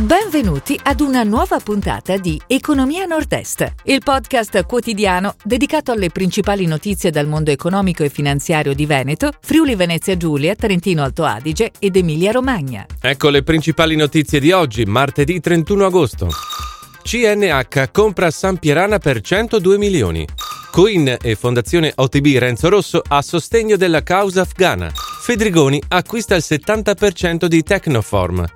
Benvenuti ad una nuova puntata di Economia Nord-Est, il podcast quotidiano dedicato alle principali notizie dal mondo economico e finanziario di Veneto, Friuli Venezia Giulia, Trentino Alto Adige ed Emilia Romagna. Ecco le principali notizie di oggi, martedì 31 agosto. CNH compra San Pierana per 102 milioni. Coin e Fondazione OTB Renzo Rosso a sostegno della causa afghana. Fedrigoni acquista il 70% di Tecnoform.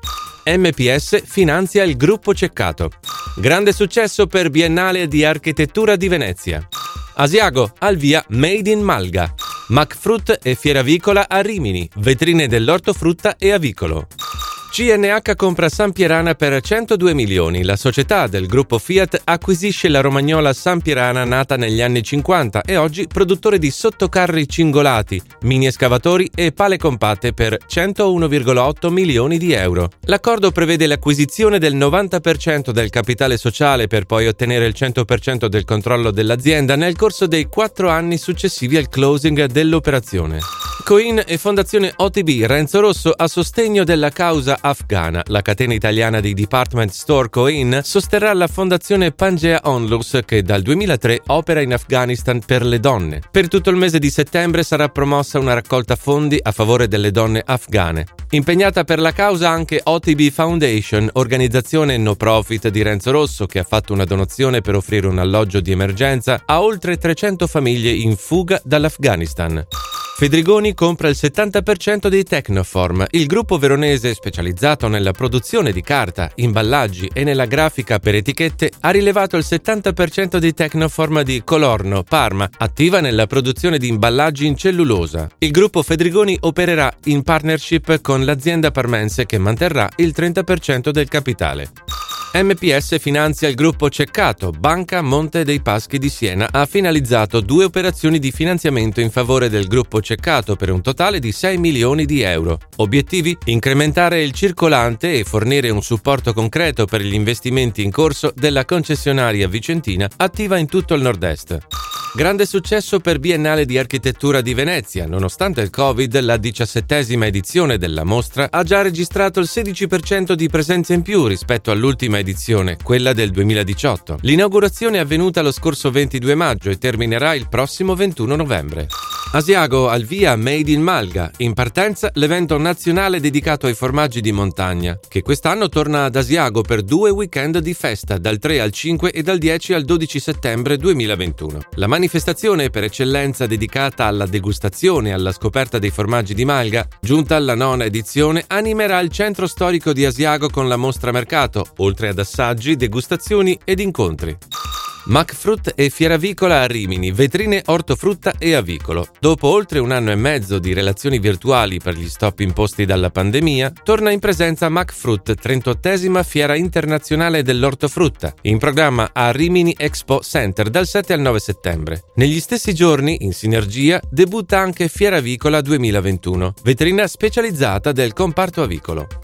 MPS finanzia il gruppo Ceccato. Grande successo per Biennale di Architettura di Venezia. Asiago al via Made in Malga. Macfrut e Fiera Vicola a Rimini, vetrine dell'ortofrutta e avicolo. CNH compra San Pierana per 102 milioni. La società del gruppo Fiat acquisisce la romagnola San Pierana nata negli anni 50 e oggi produttore di sottocarri cingolati, mini escavatori e pale compatte per 101,8 milioni di euro. L'accordo prevede l'acquisizione del 90% del capitale sociale per poi ottenere il 100% del controllo dell'azienda nel corso dei quattro anni successivi al closing dell'operazione. Coin e Fondazione OTB Renzo Rosso a sostegno della causa afghana. La catena italiana di department store Coin sosterrà la Fondazione Pangea Onlus che dal 2003 opera in Afghanistan per le donne. Per tutto il mese di settembre sarà promossa una raccolta fondi a favore delle donne afghane. Impegnata per la causa anche OTB Foundation, organizzazione no profit di Renzo Rosso che ha fatto una donazione per offrire un alloggio di emergenza a oltre 300 famiglie in fuga dall'Afghanistan. Fedrigoni compra il 70% dei Tecnoform, il gruppo veronese specializzato nella produzione di carta, imballaggi e nella grafica per etichette ha rilevato il 70% dei Tecnoform di Colorno, Parma, attiva nella produzione di imballaggi in cellulosa. Il gruppo Fedrigoni opererà in partnership con l'azienda parmense che manterrà il 30% del capitale. MPS finanzia il gruppo Ceccato, Banca Monte dei Paschi di Siena ha finalizzato due operazioni di finanziamento in favore del gruppo Ceccato per un totale di 6 milioni di euro. Obiettivi? Incrementare il circolante e fornire un supporto concreto per gli investimenti in corso della concessionaria vicentina attiva in tutto il nord-est. Grande successo per Biennale di Architettura di Venezia. Nonostante il Covid, la diciassettesima edizione della mostra ha già registrato il 16% di presenza in più rispetto all'ultima edizione, quella del 2018. L'inaugurazione è avvenuta lo scorso 22 maggio e terminerà il prossimo 21 novembre. Asiago al via Made in Malga, in partenza l'evento nazionale dedicato ai formaggi di montagna, che quest'anno torna ad Asiago per due weekend di festa dal 3 al 5 e dal 10 al 12 settembre 2021. La manifestazione per eccellenza dedicata alla degustazione e alla scoperta dei formaggi di Malga, giunta alla nona edizione, animerà il centro storico di Asiago con la mostra mercato, oltre ad assaggi, degustazioni ed incontri. Macfrut e Fieravicola a Rimini, vetrine ortofrutta e avicolo. Dopo oltre un anno e mezzo di relazioni virtuali per gli stop imposti dalla pandemia, torna in presenza Macfrut, 38esima Fiera Internazionale dell'Ortofrutta, in programma a Rimini Expo Center dal 7 al 9 settembre. Negli stessi giorni, in sinergia, debutta anche Fieravicola 2021, vetrina specializzata del comparto avicolo.